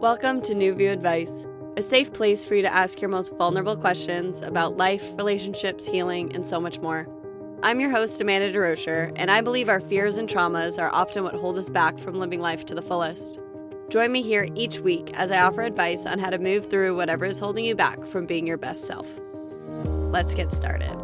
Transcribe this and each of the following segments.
Welcome to New View Advice, a safe place for you to ask your most vulnerable questions about life, relationships, healing, and so much more. I'm your host, Amanda DeRocher, and I believe our fears and traumas are often what hold us back from living life to the fullest. Join me here each week as I offer advice on how to move through whatever is holding you back from being your best self. Let's get started.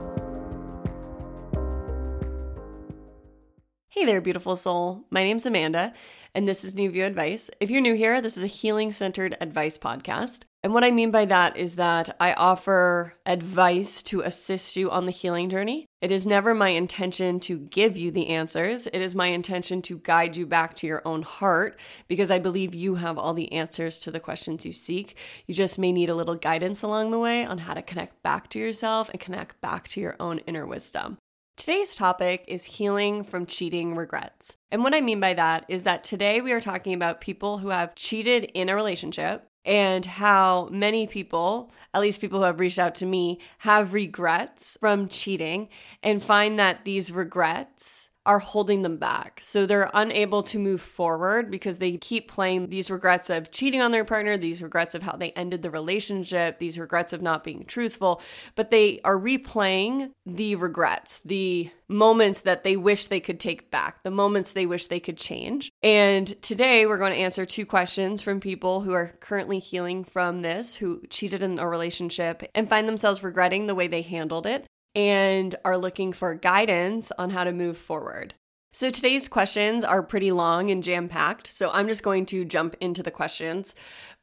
Hey there, beautiful soul. My name's Amanda, and this is New View Advice. If you're new here, this is a healing centered advice podcast. And what I mean by that is that I offer advice to assist you on the healing journey. It is never my intention to give you the answers. It is my intention to guide you back to your own heart because I believe you have all the answers to the questions you seek. You just may need a little guidance along the way on how to connect back to yourself and connect back to your own inner wisdom. Today's topic is healing from cheating regrets. And what I mean by that is that today we are talking about people who have cheated in a relationship and how many people, at least people who have reached out to me, have regrets from cheating and find that these regrets are holding them back. So they're unable to move forward because they keep playing these regrets of cheating on their partner, these regrets of how they ended the relationship, these regrets of not being truthful, but they are replaying the regrets, the moments that they wish they could take back, the moments they wish they could change. And today we're going to answer two questions from people who are currently healing from this, who cheated in a relationship and find themselves regretting the way they handled it and are looking for guidance on how to move forward. So today's questions are pretty long and jam packed, so I'm just going to jump into the questions.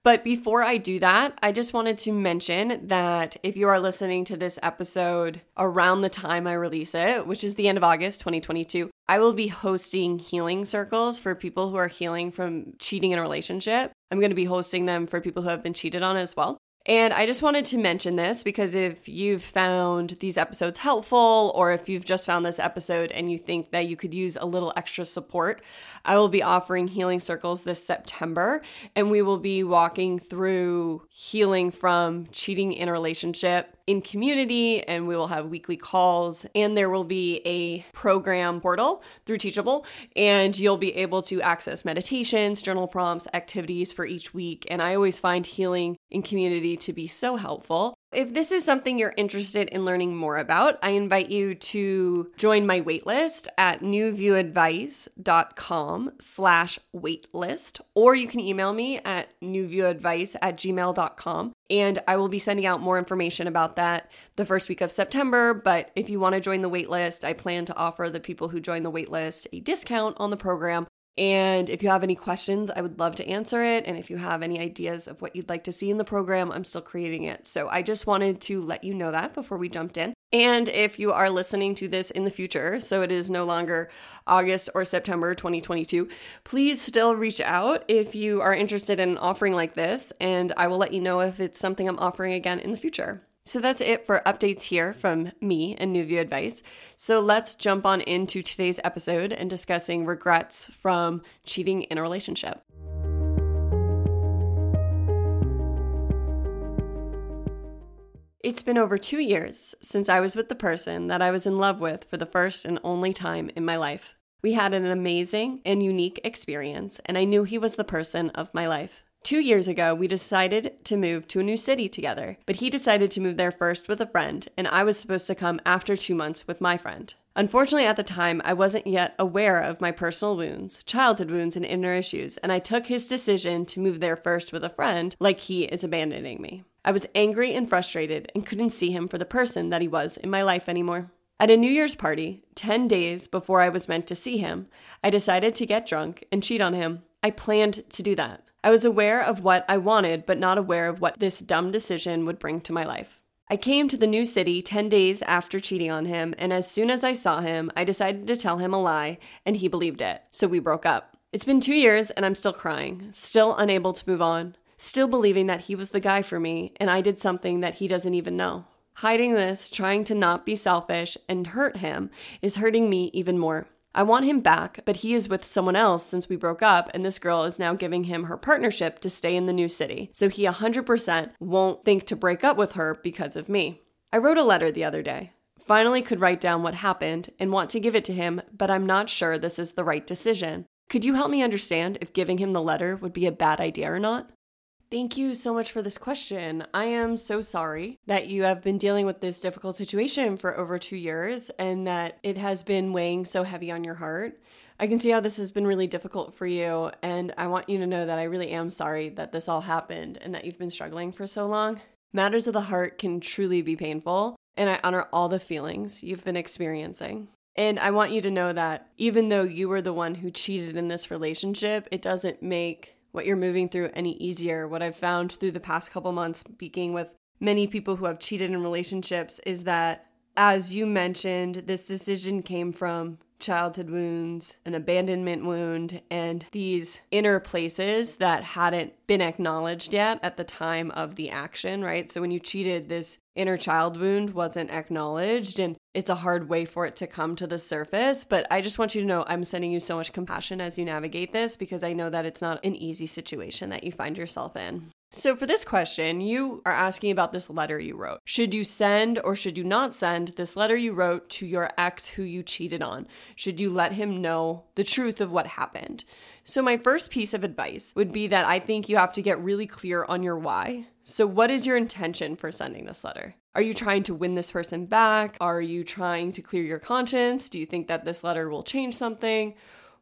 But before I do that, I just wanted to mention that if you are listening to this episode around the time I release it, which is the end of August 2022, I will be hosting healing circles for people who are healing from cheating in a relationship. I'm going to be hosting them for people who have been cheated on as well. And I just wanted to mention this because if you've found these episodes helpful, or if you've just found this episode and you think that you could use a little extra support, I will be offering healing circles this September. And we will be walking through healing from cheating in a relationship in community and we will have weekly calls and there will be a program portal through Teachable and you'll be able to access meditations, journal prompts, activities for each week. And I always find healing in community to be so helpful. If this is something you're interested in learning more about, I invite you to join my waitlist at newviewadvice.com slash waitlist, or you can email me at newviewadvice at gmail.com, and I will be sending out more information about that the first week of September. But if you want to join the waitlist, I plan to offer the people who join the waitlist a discount on the program and if you have any questions, I would love to answer it. And if you have any ideas of what you'd like to see in the program, I'm still creating it. So I just wanted to let you know that before we jumped in. And if you are listening to this in the future, so it is no longer August or September 2022, please still reach out if you are interested in offering like this. And I will let you know if it's something I'm offering again in the future. So that's it for updates here from me and New View Advice. So let's jump on into today's episode and discussing regrets from cheating in a relationship. It's been over two years since I was with the person that I was in love with for the first and only time in my life. We had an amazing and unique experience, and I knew he was the person of my life. Two years ago, we decided to move to a new city together, but he decided to move there first with a friend, and I was supposed to come after two months with my friend. Unfortunately, at the time, I wasn't yet aware of my personal wounds, childhood wounds, and inner issues, and I took his decision to move there first with a friend like he is abandoning me. I was angry and frustrated and couldn't see him for the person that he was in my life anymore. At a New Year's party, 10 days before I was meant to see him, I decided to get drunk and cheat on him. I planned to do that. I was aware of what I wanted, but not aware of what this dumb decision would bring to my life. I came to the new city 10 days after cheating on him, and as soon as I saw him, I decided to tell him a lie, and he believed it. So we broke up. It's been two years, and I'm still crying, still unable to move on, still believing that he was the guy for me, and I did something that he doesn't even know. Hiding this, trying to not be selfish and hurt him, is hurting me even more. I want him back, but he is with someone else since we broke up, and this girl is now giving him her partnership to stay in the new city. So he 100% won't think to break up with her because of me. I wrote a letter the other day. Finally, could write down what happened and want to give it to him, but I'm not sure this is the right decision. Could you help me understand if giving him the letter would be a bad idea or not? Thank you so much for this question. I am so sorry that you have been dealing with this difficult situation for over two years and that it has been weighing so heavy on your heart. I can see how this has been really difficult for you, and I want you to know that I really am sorry that this all happened and that you've been struggling for so long. Matters of the heart can truly be painful, and I honor all the feelings you've been experiencing. And I want you to know that even though you were the one who cheated in this relationship, it doesn't make what you're moving through any easier. What I've found through the past couple months speaking with many people who have cheated in relationships is that, as you mentioned, this decision came from childhood wounds, an abandonment wound, and these inner places that hadn't been acknowledged yet at the time of the action, right? So when you cheated, this inner child wound wasn't acknowledged, and it's a hard way for it to come to the surface. But I just want you to know I'm sending you so much compassion as you navigate this because I know that it's not an easy situation that you find yourself in. So, for this question, you are asking about this letter you wrote. Should you send or should you not send this letter you wrote to your ex who you cheated on? Should you let him know the truth of what happened? So, my first piece of advice would be that I think you have to get really clear on your why. So, what is your intention for sending this letter? Are you trying to win this person back? Are you trying to clear your conscience? Do you think that this letter will change something?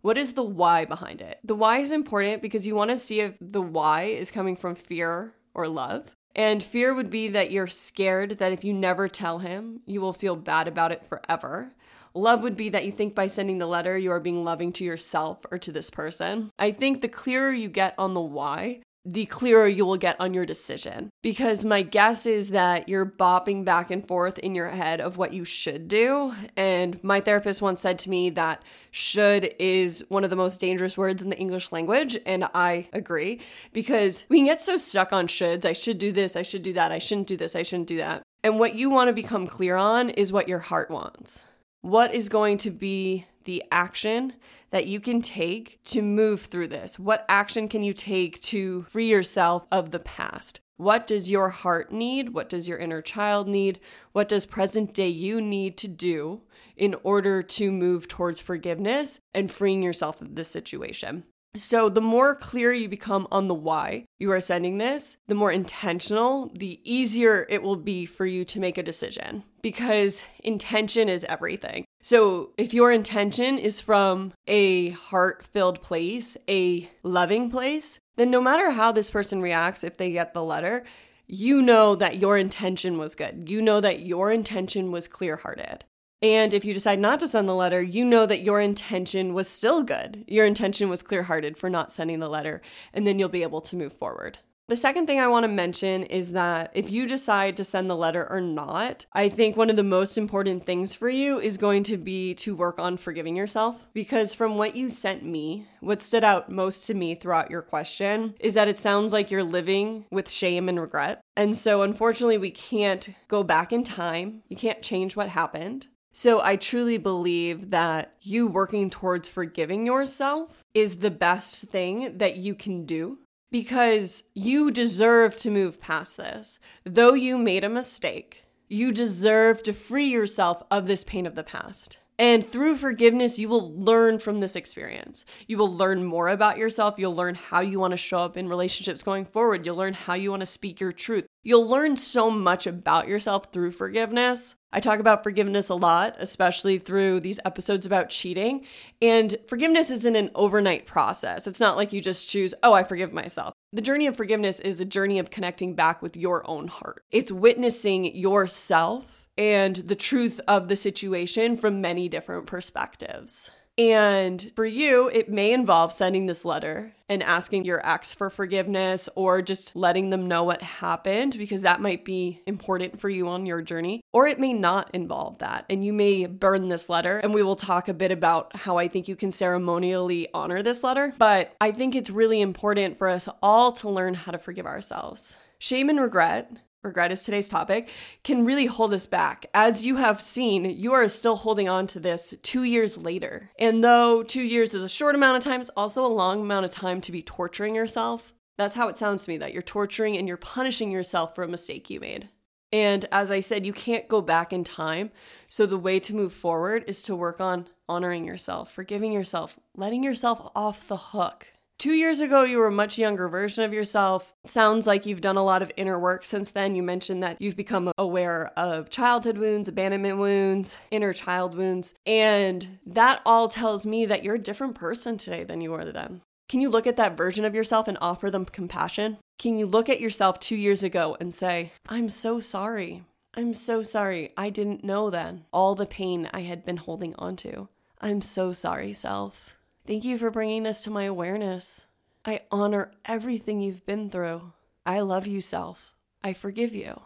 What is the why behind it? The why is important because you want to see if the why is coming from fear or love. And fear would be that you're scared that if you never tell him, you will feel bad about it forever. Love would be that you think by sending the letter, you are being loving to yourself or to this person. I think the clearer you get on the why, the clearer you will get on your decision. Because my guess is that you're bopping back and forth in your head of what you should do. And my therapist once said to me that should is one of the most dangerous words in the English language. And I agree because we can get so stuck on shoulds. I should do this, I should do that, I shouldn't do this, I shouldn't do that. And what you want to become clear on is what your heart wants. What is going to be the action that you can take to move through this? What action can you take to free yourself of the past? What does your heart need? What does your inner child need? What does present day you need to do in order to move towards forgiveness and freeing yourself of this situation? So, the more clear you become on the why you are sending this, the more intentional, the easier it will be for you to make a decision because intention is everything. So, if your intention is from a heart filled place, a loving place, then no matter how this person reacts, if they get the letter, you know that your intention was good. You know that your intention was clear hearted. And if you decide not to send the letter, you know that your intention was still good. Your intention was clear hearted for not sending the letter, and then you'll be able to move forward. The second thing I want to mention is that if you decide to send the letter or not, I think one of the most important things for you is going to be to work on forgiving yourself. Because from what you sent me, what stood out most to me throughout your question is that it sounds like you're living with shame and regret. And so, unfortunately, we can't go back in time. You can't change what happened. So I truly believe that you working towards forgiving yourself is the best thing that you can do because you deserve to move past this. Though you made a mistake, you deserve to free yourself of this pain of the past. And through forgiveness, you will learn from this experience. You will learn more about yourself. You'll learn how you want to show up in relationships going forward. You'll learn how you want to speak your truth. You'll learn so much about yourself through forgiveness. I talk about forgiveness a lot, especially through these episodes about cheating. And forgiveness isn't an overnight process. It's not like you just choose, oh, I forgive myself. The journey of forgiveness is a journey of connecting back with your own heart. It's witnessing yourself and the truth of the situation from many different perspectives. And for you, it may involve sending this letter and asking your ex for forgiveness or just letting them know what happened because that might be important for you on your journey. Or it may not involve that. And you may burn this letter. And we will talk a bit about how I think you can ceremonially honor this letter. But I think it's really important for us all to learn how to forgive ourselves. Shame and regret regret is today's topic, can really hold us back. As you have seen, you are still holding on to this two years later. And though two years is a short amount of time, it's also a long amount of time to be torturing yourself. That's how it sounds to me that you're torturing and you're punishing yourself for a mistake you made. And as I said, you can't go back in time. So the way to move forward is to work on honoring yourself, forgiving yourself, letting yourself off the hook Two years ago, you were a much younger version of yourself. Sounds like you've done a lot of inner work since then. You mentioned that you've become aware of childhood wounds, abandonment wounds, inner child wounds. And that all tells me that you're a different person today than you were then. Can you look at that version of yourself and offer them compassion? Can you look at yourself two years ago and say, I'm so sorry. I'm so sorry. I didn't know then all the pain I had been holding onto. I'm so sorry, self. Thank you for bringing this to my awareness. I honor everything you've been through. I love you, self. I forgive you.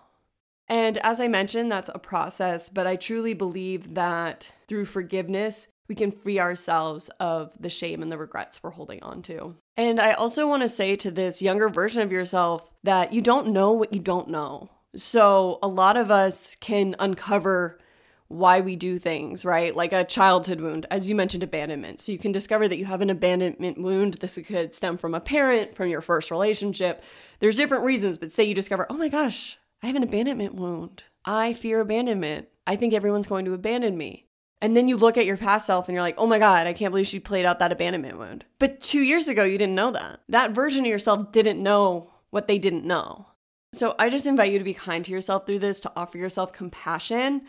And as I mentioned, that's a process, but I truly believe that through forgiveness, we can free ourselves of the shame and the regrets we're holding on to. And I also want to say to this younger version of yourself that you don't know what you don't know. So a lot of us can uncover why we do things, right? Like a childhood wound, as you mentioned, abandonment. So you can discover that you have an abandonment wound. This could stem from a parent, from your first relationship. There's different reasons, but say you discover, oh my gosh, I have an abandonment wound. I fear abandonment. I think everyone's going to abandon me. And then you look at your past self and you're like, oh my God, I can't believe she played out that abandonment wound. But two years ago, you didn't know that. That version of yourself didn't know what they didn't know. So I just invite you to be kind to yourself through this, to offer yourself compassion.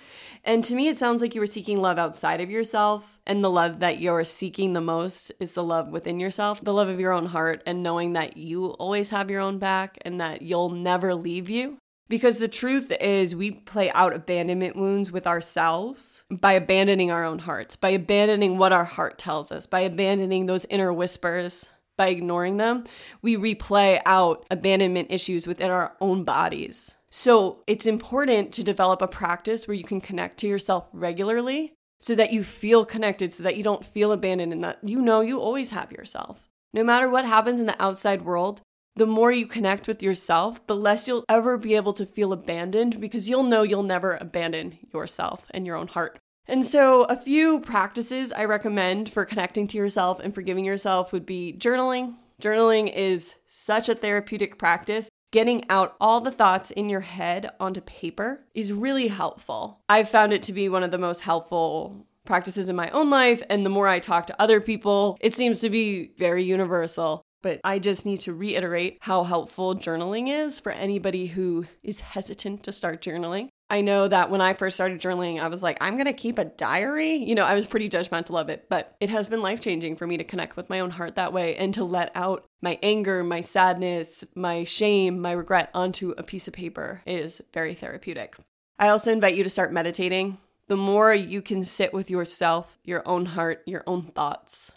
And to me, it sounds like you were seeking love outside of yourself. And the love that you're seeking the most is the love within yourself, the love of your own heart, and knowing that you always have your own back and that you'll never leave you. Because the truth is, we play out abandonment wounds with ourselves by abandoning our own hearts, by abandoning what our heart tells us, by abandoning those inner whispers by ignoring them, we replay out abandonment issues within our own bodies. So it's important to develop a practice where you can connect to yourself regularly so that you feel connected, so that you don't feel abandoned, and that you know you always have yourself. No matter what happens in the outside world, the more you connect with yourself, the less you'll ever be able to feel abandoned because you'll know you'll never abandon yourself and your own heart. And so, a few practices I recommend for connecting to yourself and forgiving yourself would be journaling. Journaling is such a therapeutic practice. Getting out all the thoughts in your head onto paper is really helpful. I've found it to be one of the most helpful practices in my own life. And the more I talk to other people, it seems to be very universal. But I just need to reiterate how helpful journaling is for anybody who is hesitant to start journaling. I know that when I first started journaling, I was like, I'm going to keep a diary. You know, I was pretty judgmental of it, but it has been life changing for me to connect with my own heart that way and to let out my anger, my sadness, my shame, my regret onto a piece of paper is very therapeutic. I also invite you to start meditating. The more you can sit with yourself, your own heart, your own thoughts,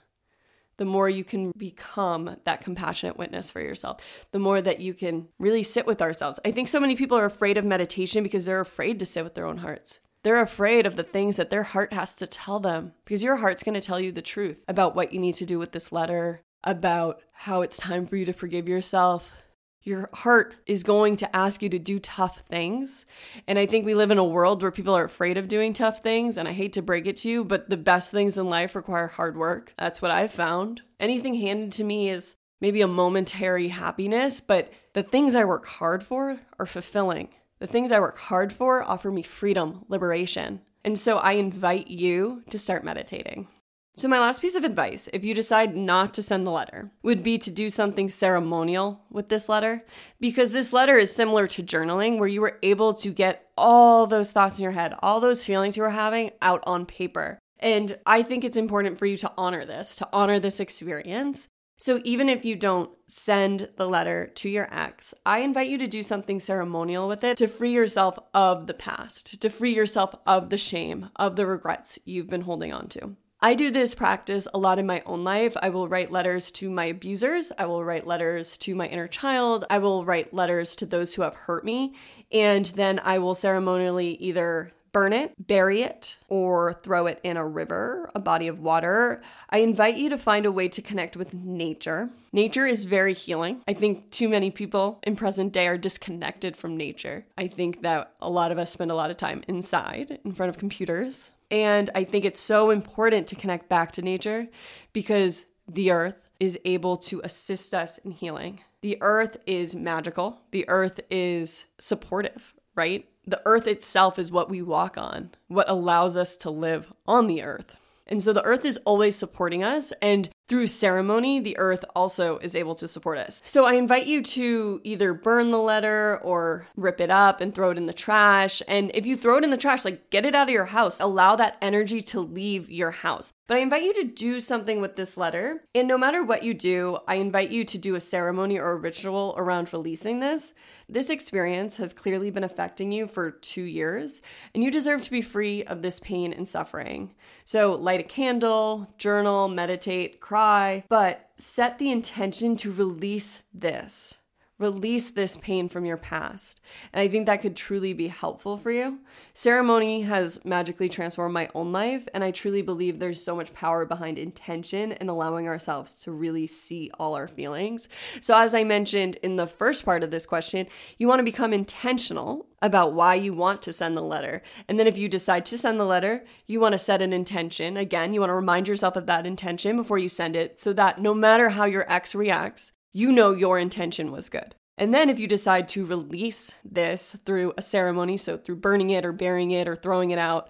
the more you can become that compassionate witness for yourself, the more that you can really sit with ourselves. I think so many people are afraid of meditation because they're afraid to sit with their own hearts. They're afraid of the things that their heart has to tell them because your heart's going to tell you the truth about what you need to do with this letter, about how it's time for you to forgive yourself, your heart is going to ask you to do tough things. And I think we live in a world where people are afraid of doing tough things. And I hate to break it to you, but the best things in life require hard work. That's what I've found. Anything handed to me is maybe a momentary happiness, but the things I work hard for are fulfilling. The things I work hard for offer me freedom, liberation. And so I invite you to start meditating. So, my last piece of advice, if you decide not to send the letter, would be to do something ceremonial with this letter, because this letter is similar to journaling, where you were able to get all those thoughts in your head, all those feelings you were having out on paper. And I think it's important for you to honor this, to honor this experience. So, even if you don't send the letter to your ex, I invite you to do something ceremonial with it to free yourself of the past, to free yourself of the shame, of the regrets you've been holding on to. I do this practice a lot in my own life. I will write letters to my abusers. I will write letters to my inner child. I will write letters to those who have hurt me. And then I will ceremonially either burn it, bury it, or throw it in a river, a body of water. I invite you to find a way to connect with nature. Nature is very healing. I think too many people in present day are disconnected from nature. I think that a lot of us spend a lot of time inside in front of computers and I think it's so important to connect back to nature because the earth is able to assist us in healing. The earth is magical, the earth is supportive, right? The earth itself is what we walk on, what allows us to live on the earth. And so the earth is always supporting us. And through ceremony, the earth also is able to support us. So I invite you to either burn the letter or rip it up and throw it in the trash. And if you throw it in the trash, like get it out of your house, allow that energy to leave your house. But I invite you to do something with this letter. And no matter what you do, I invite you to do a ceremony or a ritual around releasing this. This experience has clearly been affecting you for two years, and you deserve to be free of this pain and suffering. So light a candle, journal, meditate, cry cry, but set the intention to release this. Release this pain from your past. And I think that could truly be helpful for you. Ceremony has magically transformed my own life, and I truly believe there's so much power behind intention and allowing ourselves to really see all our feelings. So, as I mentioned in the first part of this question, you want to become intentional about why you want to send the letter. And then if you decide to send the letter, you want to set an intention. Again, you want to remind yourself of that intention before you send it so that no matter how your ex reacts, you know your intention was good. And then if you decide to release this through a ceremony, so through burning it or burying it or throwing it out,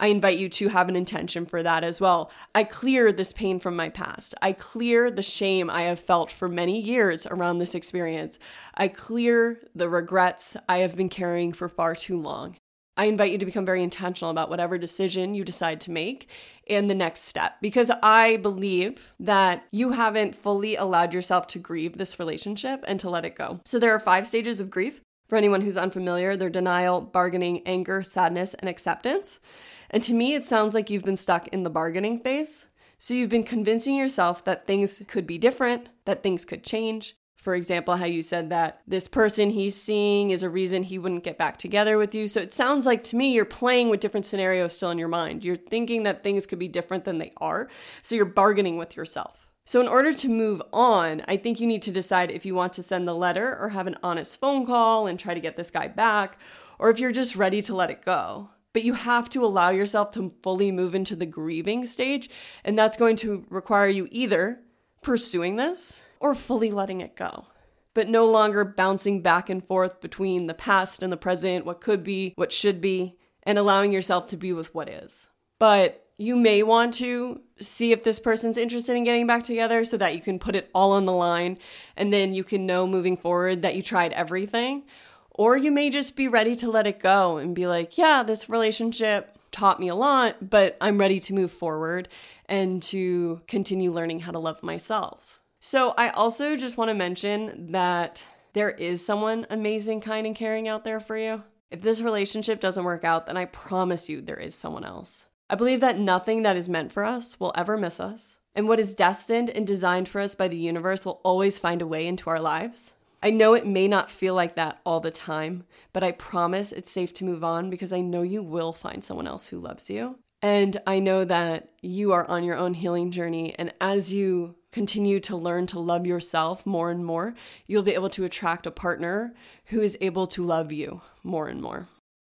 I invite you to have an intention for that as well. I clear this pain from my past. I clear the shame I have felt for many years around this experience. I clear the regrets I have been carrying for far too long. I invite you to become very intentional about whatever decision you decide to make and the next step because I believe that you haven't fully allowed yourself to grieve this relationship and to let it go. So there are five stages of grief. For anyone who's unfamiliar, they're denial, bargaining, anger, sadness, and acceptance. And to me, it sounds like you've been stuck in the bargaining phase. So you've been convincing yourself that things could be different, that things could change, for example, how you said that this person he's seeing is a reason he wouldn't get back together with you. So it sounds like to me you're playing with different scenarios still in your mind. You're thinking that things could be different than they are. So you're bargaining with yourself. So, in order to move on, I think you need to decide if you want to send the letter or have an honest phone call and try to get this guy back, or if you're just ready to let it go. But you have to allow yourself to fully move into the grieving stage, and that's going to require you either pursuing this or fully letting it go. But no longer bouncing back and forth between the past and the present, what could be, what should be, and allowing yourself to be with what is. But you may want to see if this person's interested in getting back together so that you can put it all on the line and then you can know moving forward that you tried everything. Or you may just be ready to let it go and be like, yeah, this relationship taught me a lot, but I'm ready to move forward and to continue learning how to love myself. So, I also just want to mention that there is someone amazing, kind, and caring out there for you. If this relationship doesn't work out, then I promise you there is someone else. I believe that nothing that is meant for us will ever miss us, and what is destined and designed for us by the universe will always find a way into our lives. I know it may not feel like that all the time, but I promise it's safe to move on because I know you will find someone else who loves you. And I know that you are on your own healing journey. And as you continue to learn to love yourself more and more, you'll be able to attract a partner who is able to love you more and more.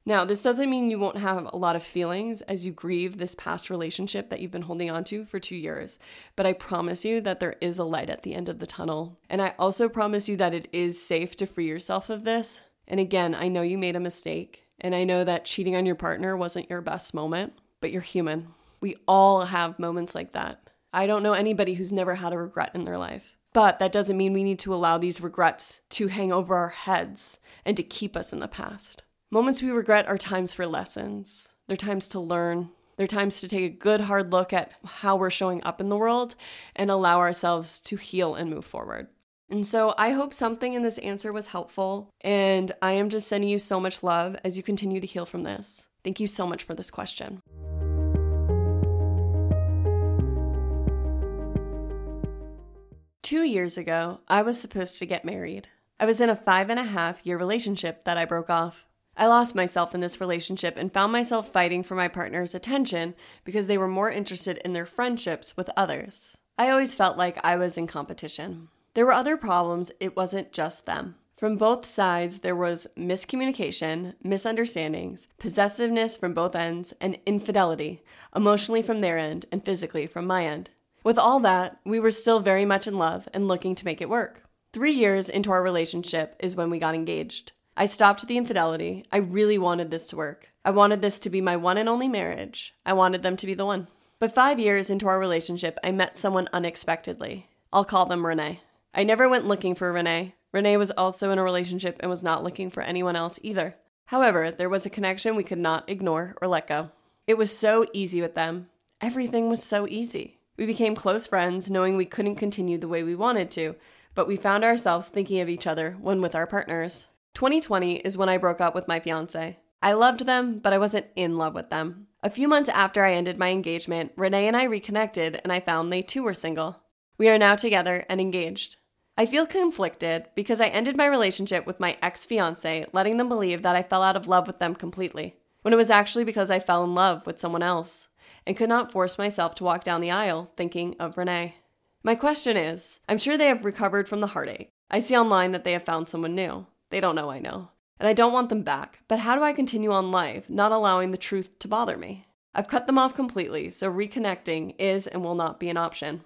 Now, this doesn't mean you won't have a lot of feelings as you grieve this past relationship that you've been holding on to for two years, but I promise you that there is a light at the end of the tunnel. And I also promise you that it is safe to free yourself of this. And again, I know you made a mistake, and I know that cheating on your partner wasn't your best moment, but you're human. We all have moments like that. I don't know anybody who's never had a regret in their life. But that doesn't mean we need to allow these regrets to hang over our heads and to keep us in the past. Moments we regret are times for lessons. They're times to learn. They're times to take a good hard look at how we're showing up in the world and allow ourselves to heal and move forward. And so I hope something in this answer was helpful. And I am just sending you so much love as you continue to heal from this. Thank you so much for this question. Two years ago, I was supposed to get married. I was in a five and a half year relationship that I broke off. I lost myself in this relationship and found myself fighting for my partner's attention because they were more interested in their friendships with others. I always felt like I was in competition. There were other problems, it wasn't just them. From both sides, there was miscommunication, misunderstandings, possessiveness from both ends, and infidelity, emotionally from their end and physically from my end. With all that, we were still very much in love and looking to make it work. Three years into our relationship is when we got engaged. I stopped the infidelity. I really wanted this to work. I wanted this to be my one and only marriage. I wanted them to be the one. But five years into our relationship, I met someone unexpectedly. I'll call them Renee. I never went looking for Renee. Renee was also in a relationship and was not looking for anyone else either. However, there was a connection we could not ignore or let go. It was so easy with them. Everything was so easy. We became close friends, knowing we couldn't continue the way we wanted to, but we found ourselves thinking of each other when with our partners. 2020 is when I broke up with my fiance. I loved them, but I wasn't in love with them. A few months after I ended my engagement, Renee and I reconnected, and I found they too were single. We are now together and engaged. I feel conflicted because I ended my relationship with my ex fiance, letting them believe that I fell out of love with them completely, when it was actually because I fell in love with someone else and could not force myself to walk down the aisle thinking of Renee. My question is I'm sure they have recovered from the heartache. I see online that they have found someone new. They don't know I know. And I don't want them back, but how do I continue on life, not allowing the truth to bother me? I've cut them off completely, so reconnecting is and will not be an option.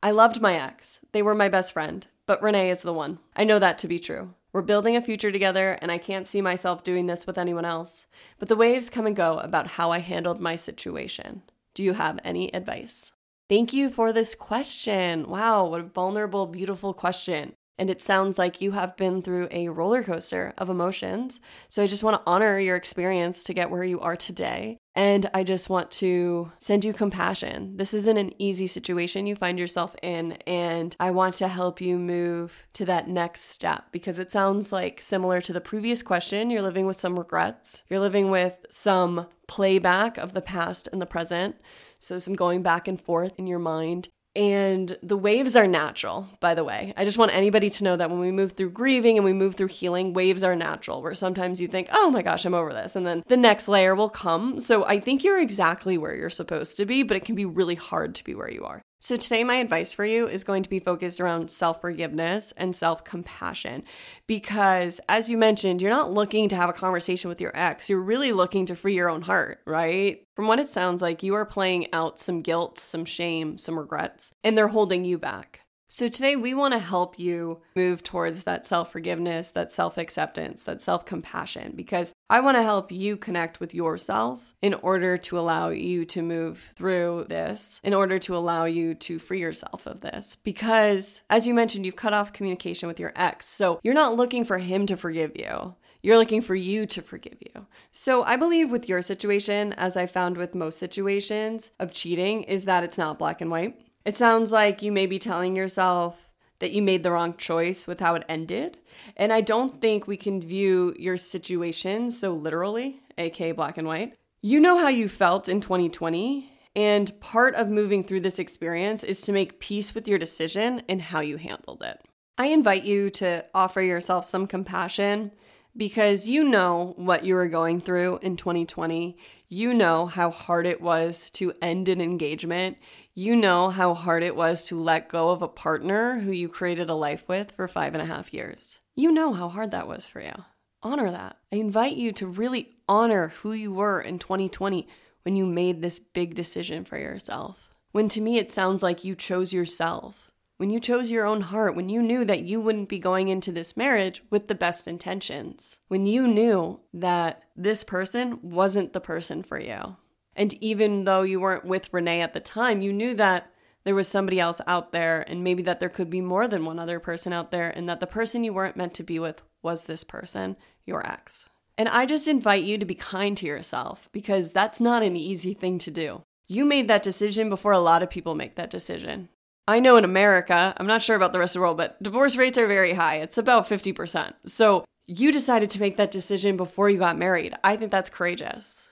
I loved my ex. They were my best friend, but Renee is the one. I know that to be true. We're building a future together, and I can't see myself doing this with anyone else. But the waves come and go about how I handled my situation. Do you have any advice? Thank you for this question. Wow, what a vulnerable, beautiful question. And it sounds like you have been through a roller coaster of emotions. So I just want to honor your experience to get where you are today. And I just want to send you compassion. This isn't an easy situation you find yourself in. And I want to help you move to that next step because it sounds like similar to the previous question. You're living with some regrets, you're living with some playback of the past and the present. So, some going back and forth in your mind. And the waves are natural, by the way. I just want anybody to know that when we move through grieving and we move through healing, waves are natural, where sometimes you think, oh my gosh, I'm over this. And then the next layer will come. So I think you're exactly where you're supposed to be, but it can be really hard to be where you are. So, today, my advice for you is going to be focused around self forgiveness and self compassion. Because, as you mentioned, you're not looking to have a conversation with your ex. You're really looking to free your own heart, right? From what it sounds like, you are playing out some guilt, some shame, some regrets, and they're holding you back. So, today we want to help you move towards that self forgiveness, that self acceptance, that self compassion, because I want to help you connect with yourself in order to allow you to move through this, in order to allow you to free yourself of this. Because, as you mentioned, you've cut off communication with your ex. So, you're not looking for him to forgive you. You're looking for you to forgive you. So, I believe with your situation, as I found with most situations of cheating, is that it's not black and white it sounds like you may be telling yourself that you made the wrong choice with how it ended. And I don't think we can view your situation so literally, aka black and white. You know how you felt in 2020, and part of moving through this experience is to make peace with your decision and how you handled it. I invite you to offer yourself some compassion because you know what you were going through in 2020. You know how hard it was to end an engagement. You know how hard it was to let go of a partner who you created a life with for five and a half years. You know how hard that was for you. Honor that. I invite you to really honor who you were in 2020 when you made this big decision for yourself. When to me it sounds like you chose yourself. When you chose your own heart, when you knew that you wouldn't be going into this marriage with the best intentions, when you knew that this person wasn't the person for you. And even though you weren't with Renee at the time, you knew that there was somebody else out there and maybe that there could be more than one other person out there and that the person you weren't meant to be with was this person, your ex. And I just invite you to be kind to yourself because that's not an easy thing to do. You made that decision before a lot of people make that decision. I know in America, I'm not sure about the rest of the world, but divorce rates are very high. It's about 50%. So you decided to make that decision before you got married. I think that's courageous.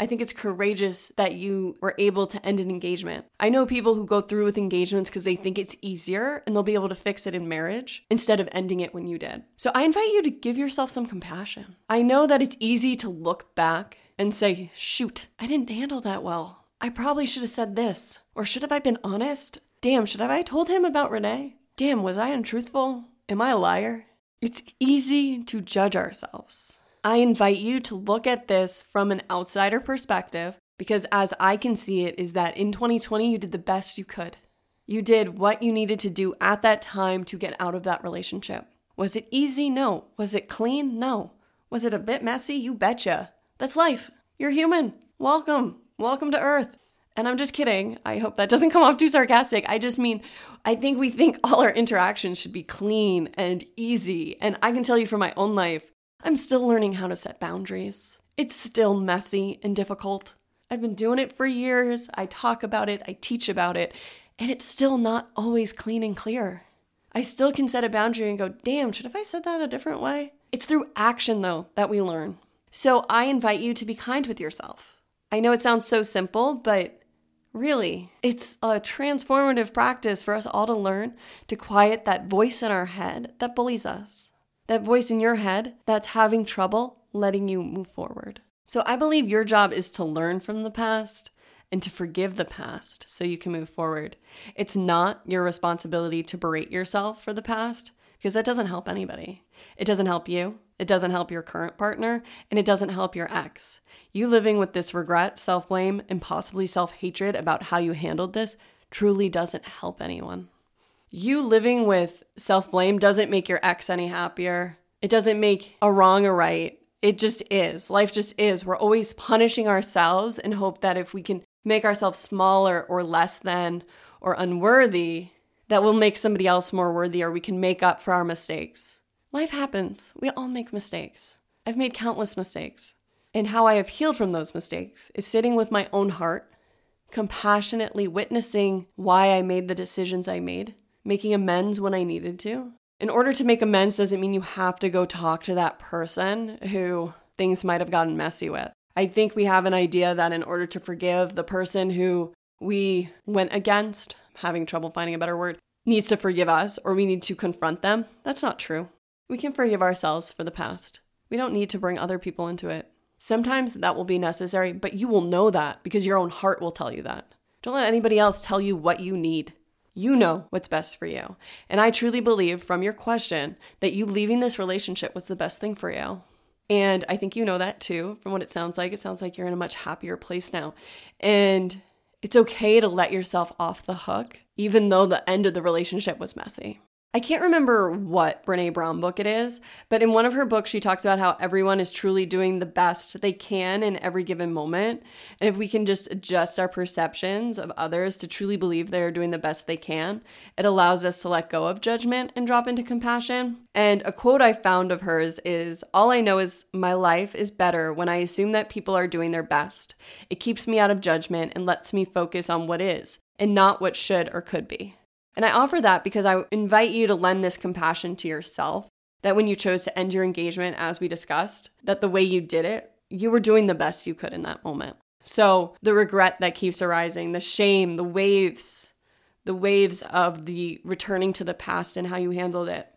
I think it's courageous that you were able to end an engagement. I know people who go through with engagements because they think it's easier and they'll be able to fix it in marriage instead of ending it when you did. So I invite you to give yourself some compassion. I know that it's easy to look back and say, shoot, I didn't handle that well. I probably should have said this. Or should have I been honest? Damn, should have I told him about Renee? Damn, was I untruthful? Am I a liar? It's easy to judge ourselves. I invite you to look at this from an outsider perspective because as I can see it is that in 2020 you did the best you could. You did what you needed to do at that time to get out of that relationship. Was it easy? No. Was it clean? No. Was it a bit messy? You betcha. That's life. You're human. Welcome. Welcome to Earth. And I'm just kidding. I hope that doesn't come off too sarcastic. I just mean, I think we think all our interactions should be clean and easy. And I can tell you from my own life, I'm still learning how to set boundaries. It's still messy and difficult. I've been doing it for years. I talk about it, I teach about it, and it's still not always clean and clear. I still can set a boundary and go, damn, should have I said that a different way? It's through action, though, that we learn. So I invite you to be kind with yourself. I know it sounds so simple, but really, it's a transformative practice for us all to learn to quiet that voice in our head that bullies us. That voice in your head that's having trouble letting you move forward. So I believe your job is to learn from the past and to forgive the past so you can move forward. It's not your responsibility to berate yourself for the past because that doesn't help anybody. It doesn't help you, it doesn't help your current partner, and it doesn't help your ex. You living with this regret, self blame, and possibly self hatred about how you handled this truly doesn't help anyone. You living with self blame doesn't make your ex any happier. It doesn't make a wrong a right. It just is. Life just is. We're always punishing ourselves and hope that if we can make ourselves smaller or less than or unworthy, that will make somebody else more worthy or we can make up for our mistakes. Life happens. We all make mistakes. I've made countless mistakes. And how I have healed from those mistakes is sitting with my own heart, compassionately witnessing why I made the decisions I made, making amends when I needed to. In order to make amends doesn't mean you have to go talk to that person who things might have gotten messy with. I think we have an idea that in order to forgive the person who we went against, having trouble finding a better word, needs to forgive us or we need to confront them. That's not true. We can forgive ourselves for the past. We don't need to bring other people into it. Sometimes that will be necessary, but you will know that because your own heart will tell you that. Don't let anybody else tell you what you need. You know what's best for you. And I truly believe from your question that you leaving this relationship was the best thing for you. And I think you know that too, from what it sounds like. It sounds like you're in a much happier place now. And it's okay to let yourself off the hook, even though the end of the relationship was messy. I can't remember what Brene Brown book it is, but in one of her books, she talks about how everyone is truly doing the best they can in every given moment. And if we can just adjust our perceptions of others to truly believe they're doing the best they can, it allows us to let go of judgment and drop into compassion. And a quote I found of hers is All I know is my life is better when I assume that people are doing their best. It keeps me out of judgment and lets me focus on what is and not what should or could be. And I offer that because I invite you to lend this compassion to yourself that when you chose to end your engagement, as we discussed, that the way you did it, you were doing the best you could in that moment. So the regret that keeps arising, the shame, the waves, the waves of the returning to the past and how you handled it.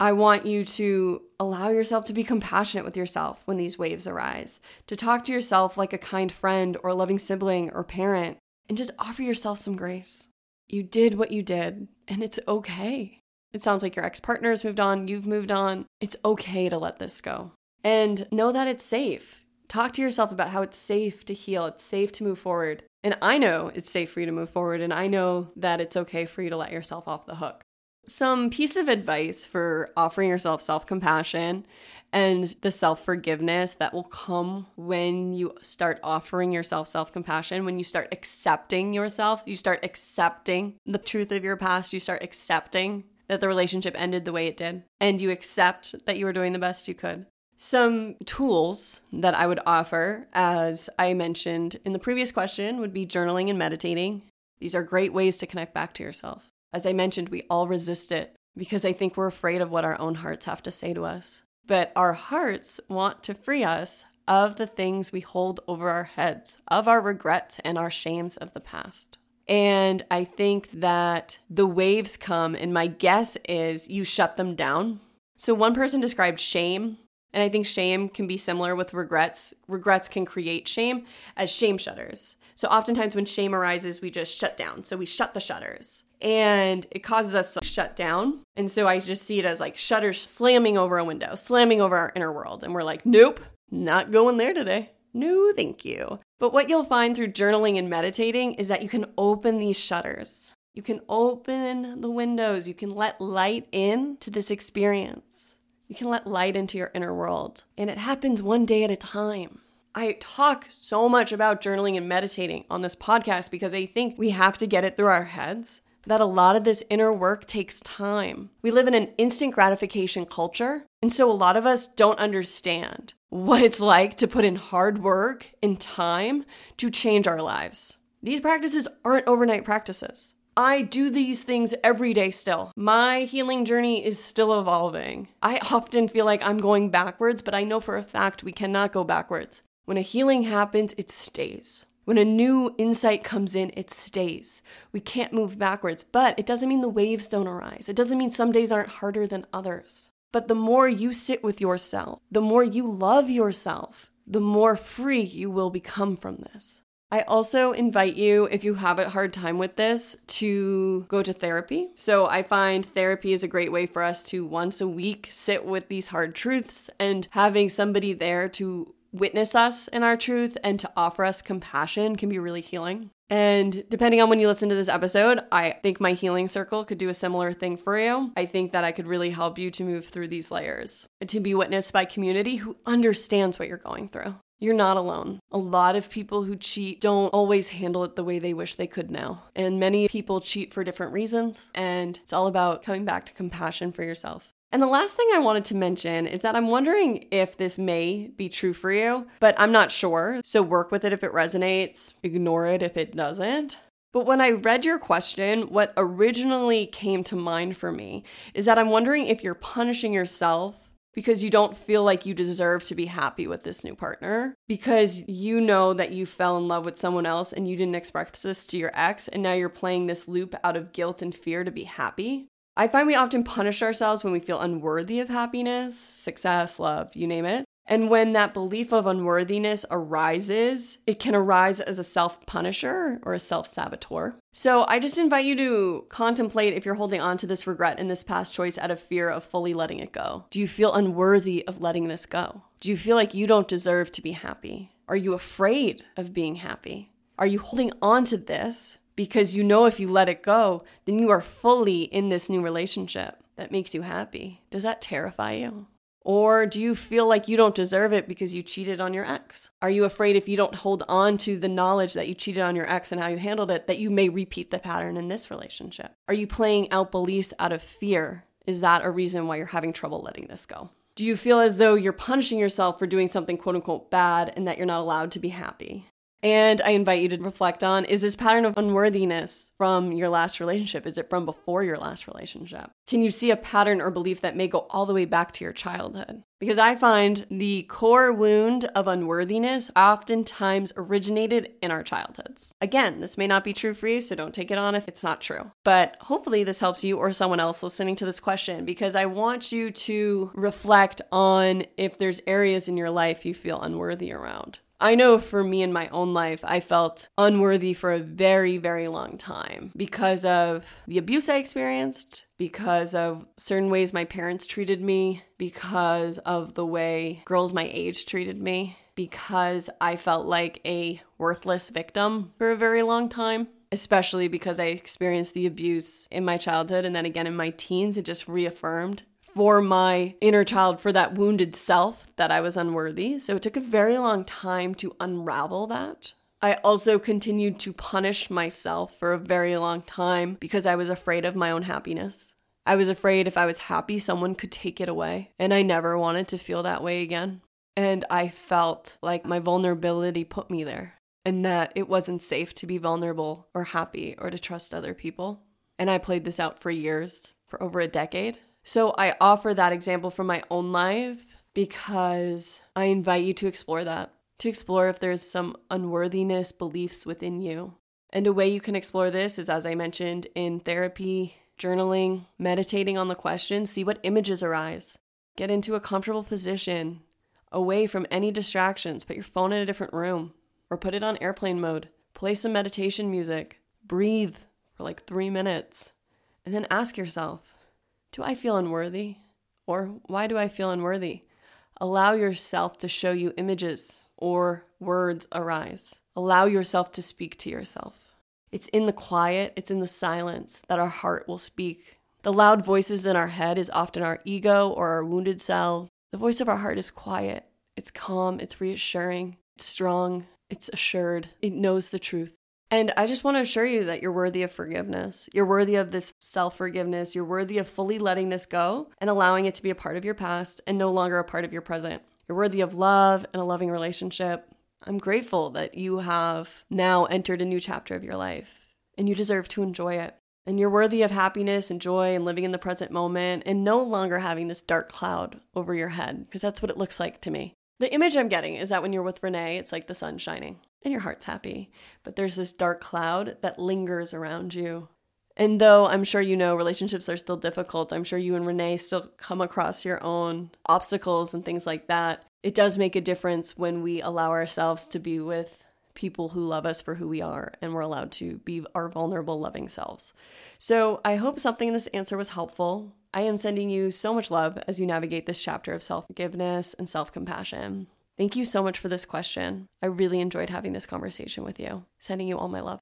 I want you to allow yourself to be compassionate with yourself when these waves arise, to talk to yourself like a kind friend or a loving sibling or parent, and just offer yourself some grace. You did what you did, and it's okay. It sounds like your ex partner has moved on, you've moved on. It's okay to let this go. And know that it's safe. Talk to yourself about how it's safe to heal, it's safe to move forward. And I know it's safe for you to move forward, and I know that it's okay for you to let yourself off the hook. Some piece of advice for offering yourself self compassion and the self forgiveness that will come when you start offering yourself self compassion, when you start accepting yourself, you start accepting the truth of your past, you start accepting that the relationship ended the way it did, and you accept that you were doing the best you could. Some tools that I would offer, as I mentioned in the previous question, would be journaling and meditating. These are great ways to connect back to yourself. As I mentioned, we all resist it because I think we're afraid of what our own hearts have to say to us. But our hearts want to free us of the things we hold over our heads, of our regrets and our shames of the past. And I think that the waves come, and my guess is you shut them down. So, one person described shame, and I think shame can be similar with regrets. Regrets can create shame as shame shutters. So, oftentimes when shame arises, we just shut down. So, we shut the shutters and it causes us to shut down. And so I just see it as like shutters slamming over a window, slamming over our inner world. And we're like, nope, not going there today. No, thank you. But what you'll find through journaling and meditating is that you can open these shutters. You can open the windows. You can let light in to this experience. You can let light into your inner world. And it happens one day at a time. I talk so much about journaling and meditating on this podcast because I think we have to get it through our heads that a lot of this inner work takes time. We live in an instant gratification culture, and so a lot of us don't understand what it's like to put in hard work and time to change our lives. These practices aren't overnight practices. I do these things every day still. My healing journey is still evolving. I often feel like I'm going backwards, but I know for a fact we cannot go backwards. When a healing happens, it stays. When a new insight comes in, it stays. We can't move backwards, but it doesn't mean the waves don't arise. It doesn't mean some days aren't harder than others. But the more you sit with yourself, the more you love yourself, the more free you will become from this. I also invite you, if you have a hard time with this, to go to therapy. So I find therapy is a great way for us to once a week sit with these hard truths and having somebody there to witness us in our truth and to offer us compassion can be really healing. And depending on when you listen to this episode, I think my healing circle could do a similar thing for you. I think that I could really help you to move through these layers, and to be witnessed by community who understands what you're going through. You're not alone. A lot of people who cheat don't always handle it the way they wish they could now. And many people cheat for different reasons. And it's all about coming back to compassion for yourself. And the last thing I wanted to mention is that I'm wondering if this may be true for you, but I'm not sure. So work with it if it resonates, ignore it if it doesn't. But when I read your question, what originally came to mind for me is that I'm wondering if you're punishing yourself because you don't feel like you deserve to be happy with this new partner because you know that you fell in love with someone else and you didn't express this to your ex and now you're playing this loop out of guilt and fear to be happy. I find we often punish ourselves when we feel unworthy of happiness, success, love, you name it. And when that belief of unworthiness arises, it can arise as a self punisher or a self saboteur. So I just invite you to contemplate if you're holding on to this regret and this past choice out of fear of fully letting it go. Do you feel unworthy of letting this go? Do you feel like you don't deserve to be happy? Are you afraid of being happy? Are you holding on to this because you know if you let it go, then you are fully in this new relationship that makes you happy. Does that terrify you? Or do you feel like you don't deserve it because you cheated on your ex? Are you afraid if you don't hold on to the knowledge that you cheated on your ex and how you handled it, that you may repeat the pattern in this relationship? Are you playing out beliefs out of fear? Is that a reason why you're having trouble letting this go? Do you feel as though you're punishing yourself for doing something quote unquote bad and that you're not allowed to be happy? And I invite you to reflect on is this pattern of unworthiness from your last relationship? Is it from before your last relationship? Can you see a pattern or belief that may go all the way back to your childhood? Because I find the core wound of unworthiness oftentimes originated in our childhoods. Again, this may not be true for you, so don't take it on if it's not true. But hopefully, this helps you or someone else listening to this question because I want you to reflect on if there's areas in your life you feel unworthy around. I know for me in my own life, I felt unworthy for a very, very long time because of the abuse I experienced, because of certain ways my parents treated me, because of the way girls my age treated me, because I felt like a worthless victim for a very long time especially because I experienced the abuse in my childhood and then again in my teens. It just reaffirmed for my inner child, for that wounded self that I was unworthy. So it took a very long time to unravel that. I also continued to punish myself for a very long time because I was afraid of my own happiness. I was afraid if I was happy, someone could take it away. And I never wanted to feel that way again. And I felt like my vulnerability put me there and that it wasn't safe to be vulnerable or happy or to trust other people. And I played this out for years, for over a decade. So I offer that example from my own life because I invite you to explore that, to explore if there's some unworthiness beliefs within you. And a way you can explore this is, as I mentioned, in therapy, journaling, meditating on the question, see what images arise. Get into a comfortable position, away from any distractions. Put your phone in a different room or put it on airplane mode. Play some meditation music. Breathe for like three minutes. And then ask yourself do I feel unworthy? Or why do I feel unworthy? Allow yourself to show you images or words arise. Allow yourself to speak to yourself. It's in the quiet, it's in the silence that our heart will speak. The loud voices in our head is often our ego or our wounded self. The voice of our heart is quiet, it's calm, it's reassuring. It's strong, it's assured, it knows the truth. And I just want to assure you that you're worthy of forgiveness. You're worthy of this self forgiveness. You're worthy of fully letting this go and allowing it to be a part of your past and no longer a part of your present. You're worthy of love and a loving relationship. I'm grateful that you have now entered a new chapter of your life and you deserve to enjoy it. And you're worthy of happiness and joy and living in the present moment and no longer having this dark cloud over your head, because that's what it looks like to me. The image I'm getting is that when you're with Renee, it's like the sun shining and your heart's happy, but there's this dark cloud that lingers around you. And though I'm sure you know relationships are still difficult, I'm sure you and Renee still come across your own obstacles and things like that. It does make a difference when we allow ourselves to be with people who love us for who we are and we're allowed to be our vulnerable, loving selves. So I hope something in this answer was helpful. I am sending you so much love as you navigate this chapter of self forgiveness and self compassion. Thank you so much for this question. I really enjoyed having this conversation with you. Sending you all my love.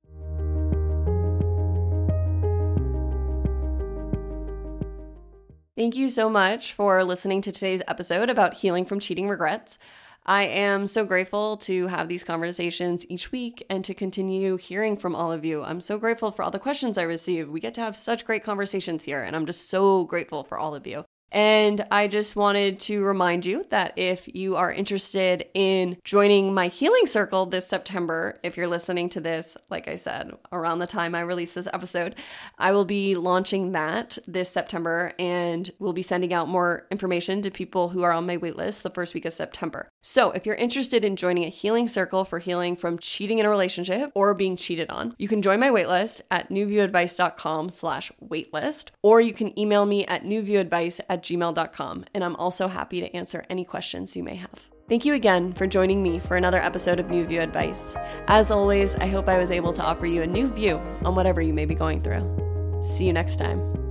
Thank you so much for listening to today's episode about healing from cheating regrets. I am so grateful to have these conversations each week and to continue hearing from all of you. I'm so grateful for all the questions I receive. We get to have such great conversations here, and I'm just so grateful for all of you. And I just wanted to remind you that if you are interested in joining my healing circle this September, if you're listening to this, like I said, around the time I release this episode, I will be launching that this September and we'll be sending out more information to people who are on my waitlist the first week of September. So if you're interested in joining a healing circle for healing from cheating in a relationship or being cheated on, you can join my waitlist at newviewadvice.com slash waitlist, or you can email me at newviewadvice gmail.com, and I'm also happy to answer any questions you may have. Thank you again for joining me for another episode of New View Advice. As always, I hope I was able to offer you a new view on whatever you may be going through. See you next time.